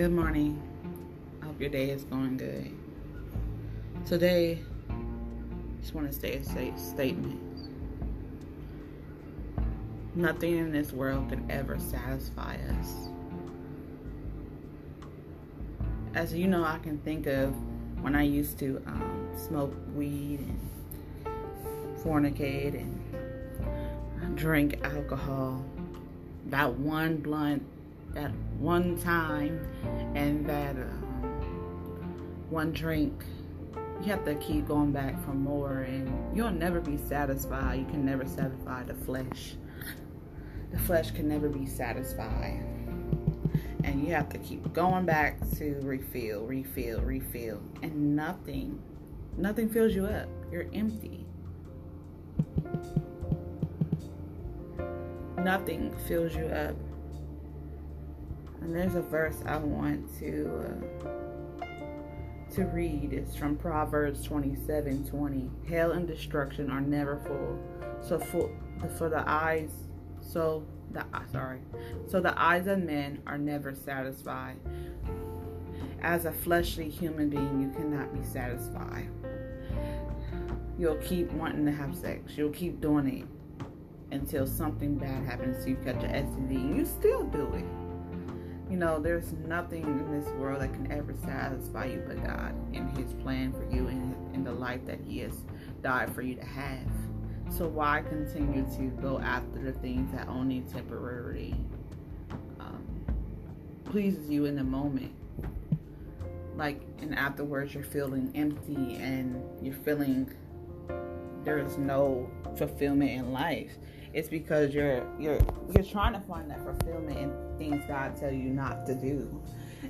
Good morning. I hope your day is going good. Today, I just want to say a statement. Nothing in this world can ever satisfy us. As you know, I can think of when I used to um, smoke weed and fornicate and drink alcohol. That one blunt, that one time, and that um, one drink. You have to keep going back for more, and you'll never be satisfied. You can never satisfy the flesh. The flesh can never be satisfied. And you have to keep going back to refill, refill, refill. And nothing, nothing fills you up. You're empty. Nothing fills you up. And there's a verse I want to uh, to read. It's from Proverbs 27 20. Hell and destruction are never full. So for, for the eyes, so the sorry, so the eyes of men are never satisfied. As a fleshly human being, you cannot be satisfied. You'll keep wanting to have sex. You'll keep doing it until something bad happens to you, catch an STD, and you still do it. You know, there's nothing in this world that can ever satisfy you but God and His plan for you and, the life that He has died for you to have. So why continue to go after the things that only temporarily um, pleases you in the moment? Like, and afterwards you're feeling empty and you're feeling there's no fulfillment in life. It's because you're you're you're trying to find that fulfillment in things God tells you not to do.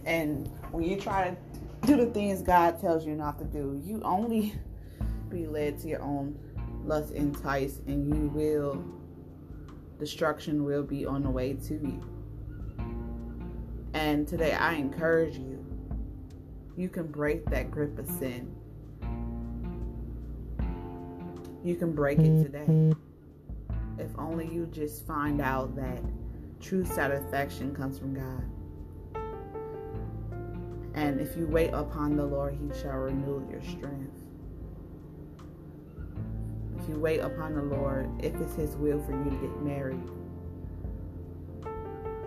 And when you try to do the things God tells you not to do, you only be led to your own lust entice and you will destruction will be on the way to you. And today I encourage you, you can break that grip of sin. You can break it today. If only you just find out that true satisfaction comes from God. And if you wait upon the Lord, he shall renew your strength. If you wait upon the Lord, if it's his will for you to get married,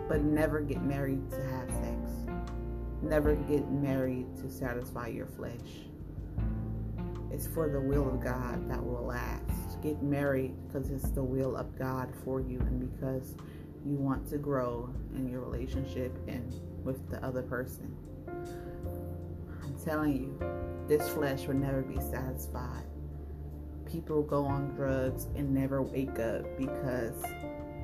but never get married to have sex. Never get married to satisfy your flesh. It's for the will of God that will last. Get married because it's the will of God for you and because you want to grow in your relationship and with the other person. I'm telling you, this flesh will never be satisfied. People go on drugs and never wake up because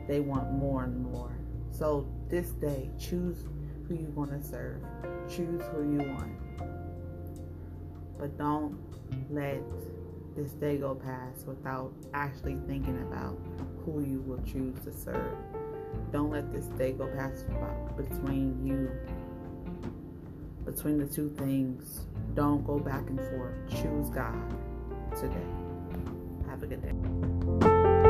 they want more and more. So this day, choose who you want to serve. Choose who you want. But don't let this day go past without actually thinking about who you will choose to serve. Don't let this day go past between you, between the two things. Don't go back and forth. Choose God today. Have a good day.